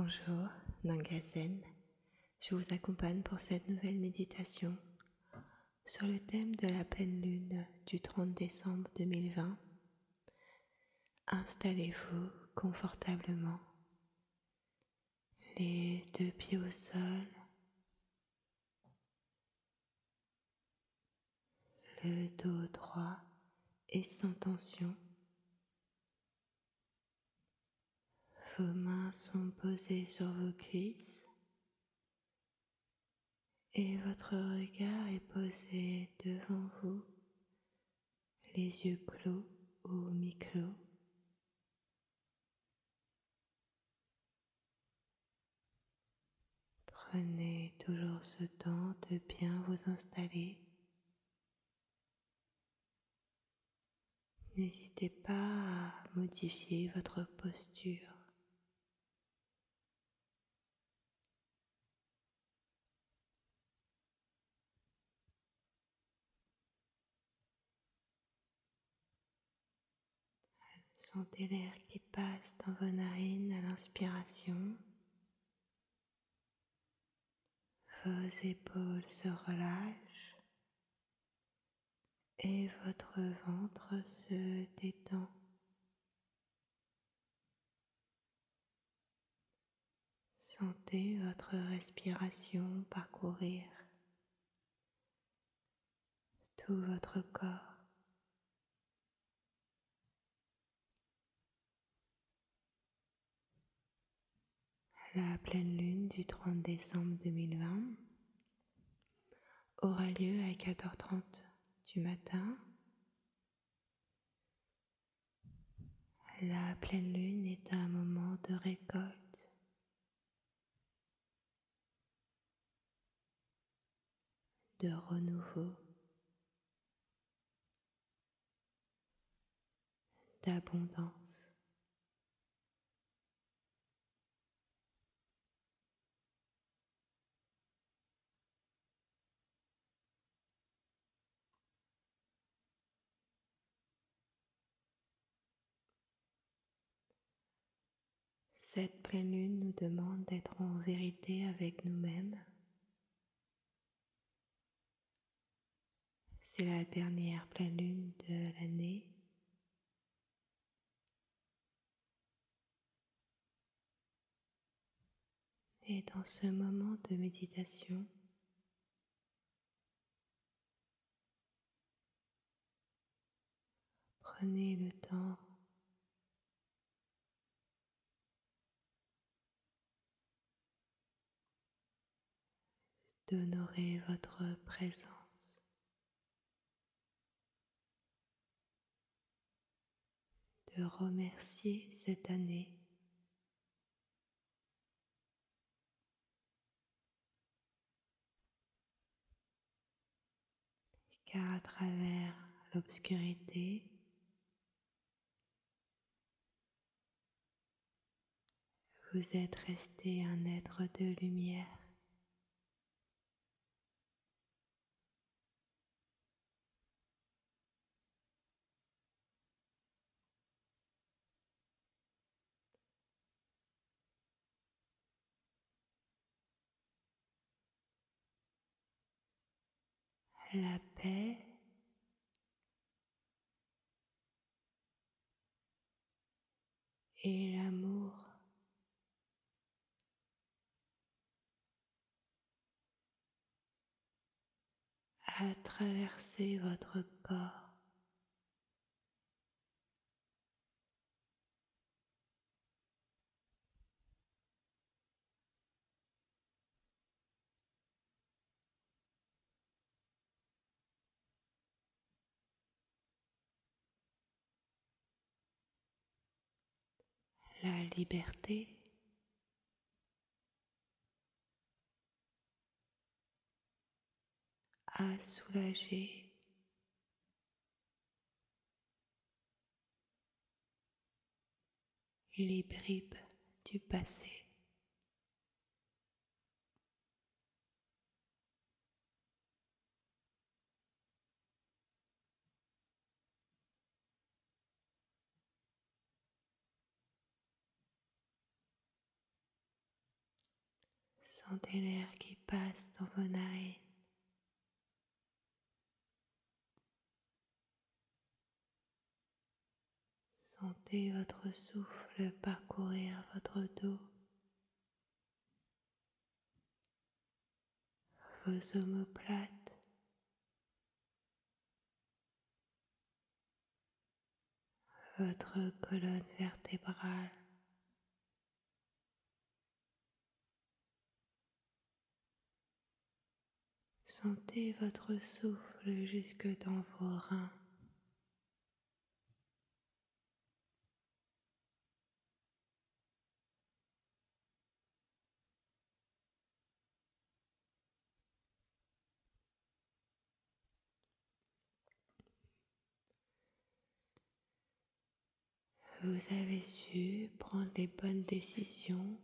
Bonjour, Nangazen. Je vous accompagne pour cette nouvelle méditation sur le thème de la pleine lune du 30 décembre 2020. Installez-vous confortablement, les deux pieds au sol, le dos droit et sans tension. Vos mains sont posées sur vos cuisses et votre regard est posé devant vous, les yeux clos ou mi-clos. Prenez toujours ce temps de bien vous installer. N'hésitez pas à modifier votre posture. Sentez l'air qui passe dans vos narines à l'inspiration. Vos épaules se relâchent et votre ventre se détend. Sentez votre respiration parcourir tout votre corps. La pleine lune du 30 décembre 2020 aura lieu à 4h30 du matin. La pleine lune est un moment de récolte. de renouveau, d'abondance. Cette pleine lune nous demande d'être en vérité avec nous-mêmes. C'est la dernière pleine lune de l'année. Et dans ce moment de méditation, prenez le temps d'honorer votre présence. De remercier cette année. Car à travers l'obscurité, vous êtes resté un être de lumière. La paix et l'amour. à traverser votre corps. La liberté. à soulager les bribes du passé. Sentez l'air qui passe dans vos narines. Sentez votre souffle parcourir votre dos, vos omoplates, votre colonne vertébrale. Sentez votre souffle jusque dans vos reins. Vous avez su prendre les bonnes décisions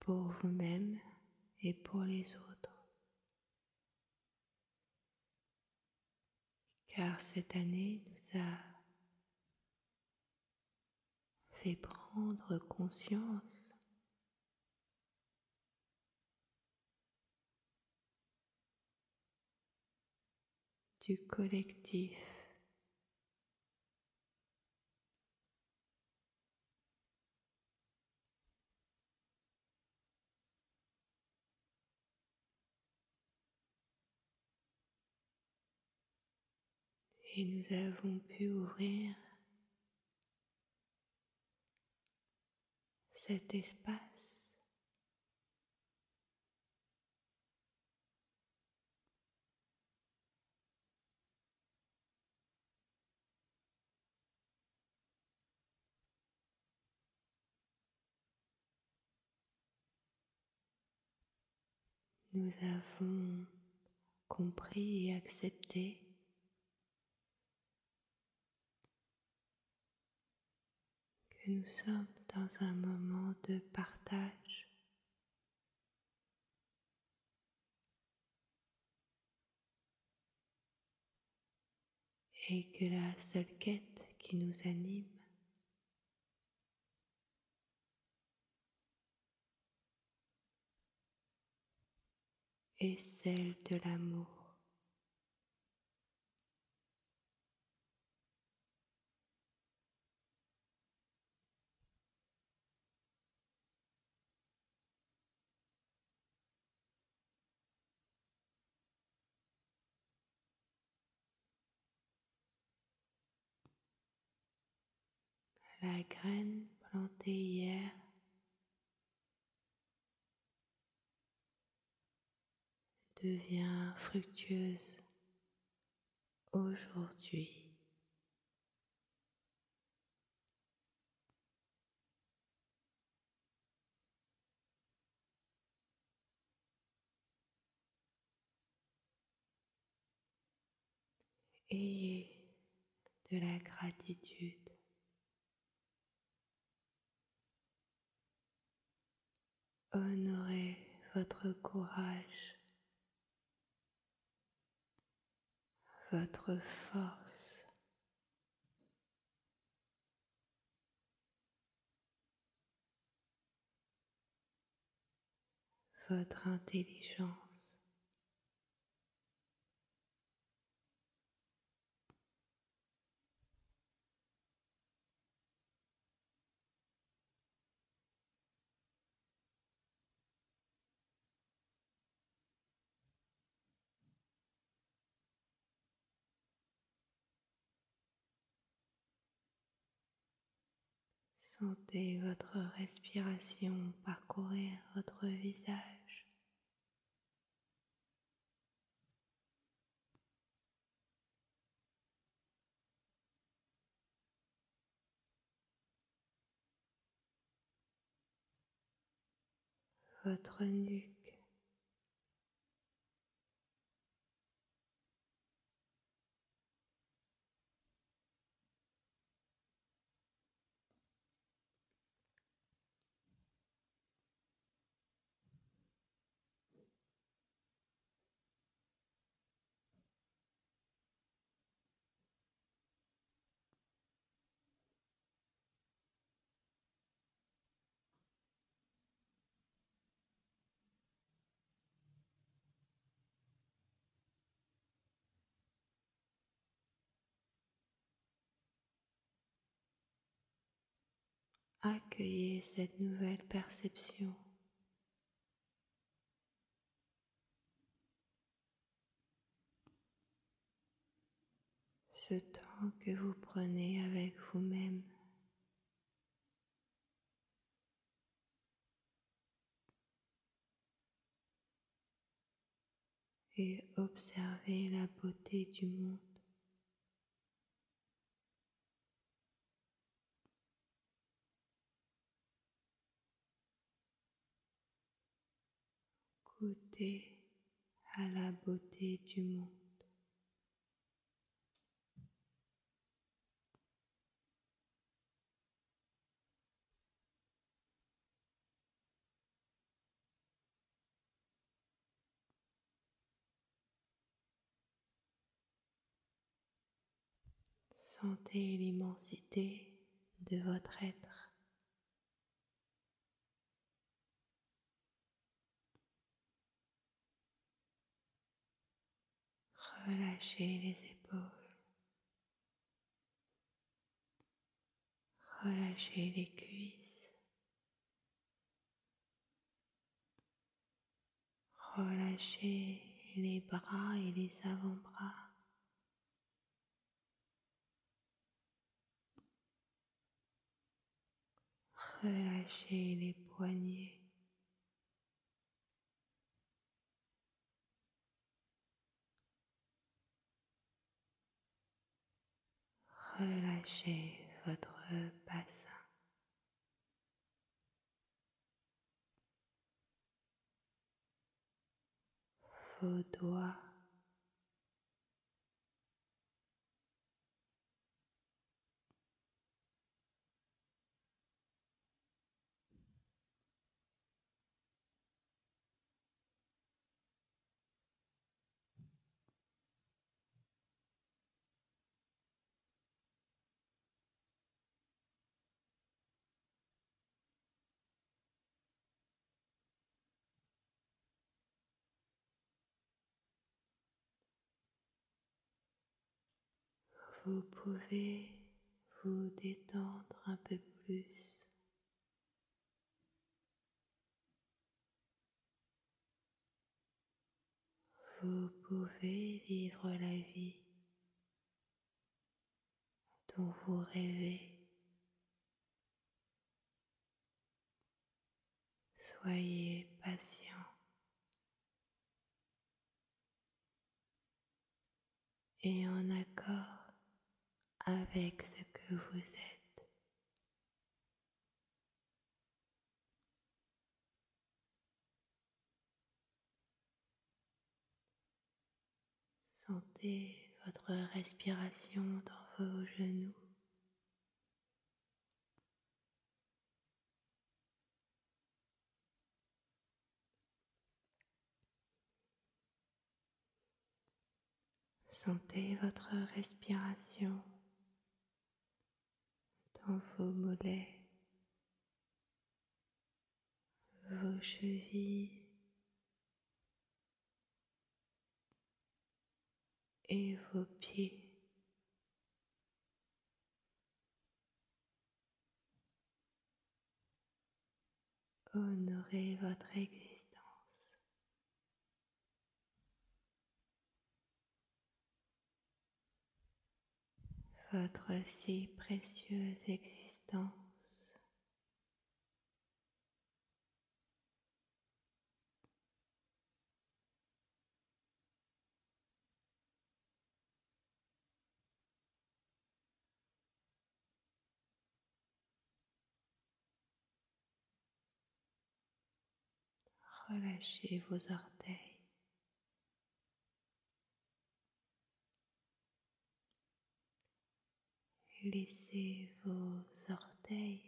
pour vous-même et pour les autres. Car cette année nous a fait prendre conscience du collectif. Et nous avons pu ouvrir cet espace. Nous avons compris et accepté que nous sommes dans un moment de partage. Et que la seule quête qui nous anime est celle de l'amour. La graine plantée hier devient fructueuse aujourd'hui. Ayez de la gratitude. Honorez votre courage, votre force. votre intelligence. Sentez votre respiration parcourir votre visage. Votre nuque. Accueillez cette nouvelle perception. Ce temps que vous prenez avec vous-même. Et observez la beauté du monde. Goûtez à la beauté du monde. Sentez l'immensité de votre être. Relâchez les épaules. Relâchez les cuisses. Relâchez les bras et les avant-bras. Relâchez les poignets. Relâchez votre bassin. Vos doigts. Vous pouvez vous détendre un peu plus. Vous pouvez vivre la vie dont vous rêvez. Soyez patient. Et en accord avec ce que vous êtes. Sentez votre respiration dans vos genoux. Sentez votre respiration vos mollets, vos chevilles et vos pieds. Honorez votre existence. Votre si précieuse existence. Relâchez vos orteils. Laissez vos orteils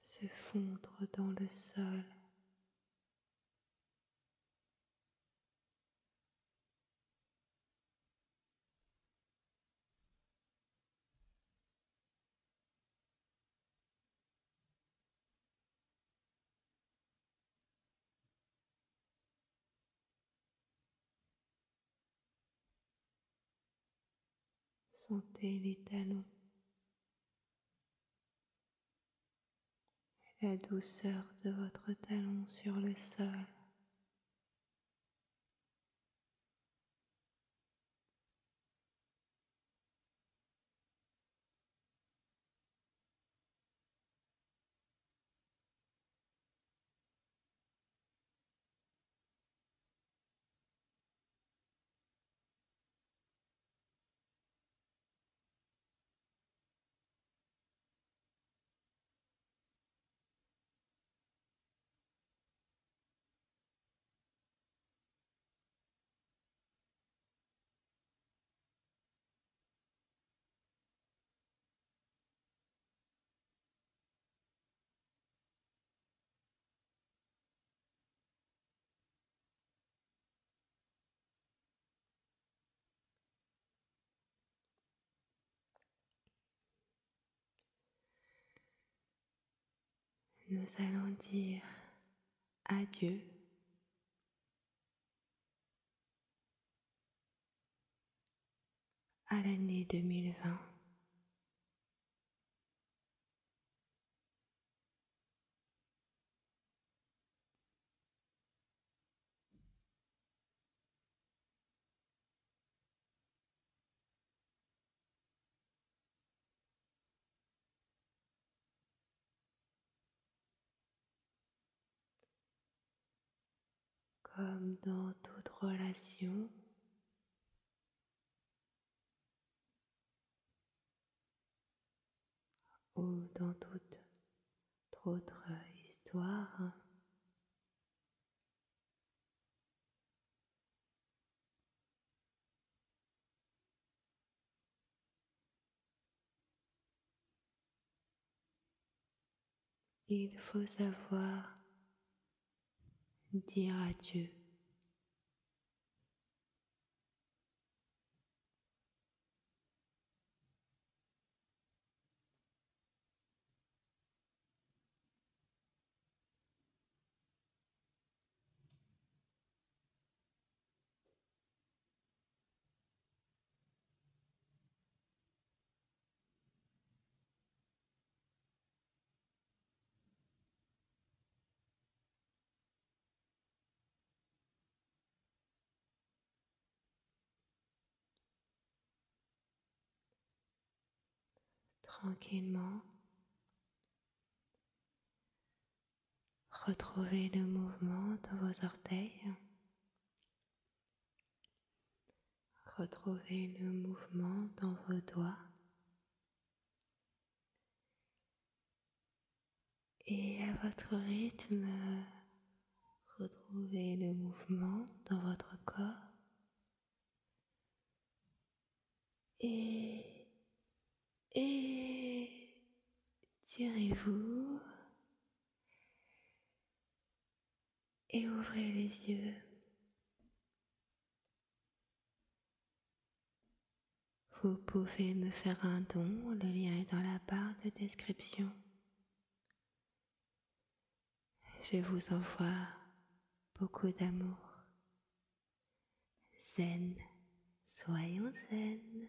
se fondre dans le sol. Sentez les talons, la douceur de votre talon sur le sol. Nous allons dire adieu. à l'année 2020. Comme dans toute relation, ou dans toute autre histoire. Il faut savoir dire adieu. Tranquillement. Retrouvez le mouvement dans vos orteils. Retrouvez le mouvement dans vos doigts. Et à votre rythme, retrouvez le mouvement dans votre corps. Et et tirez-vous et ouvrez yeux. Vous pouvez me faire un don, le lien est dans la barre de description. Je vous envoie beaucoup d'amour. Zen, soyons zen.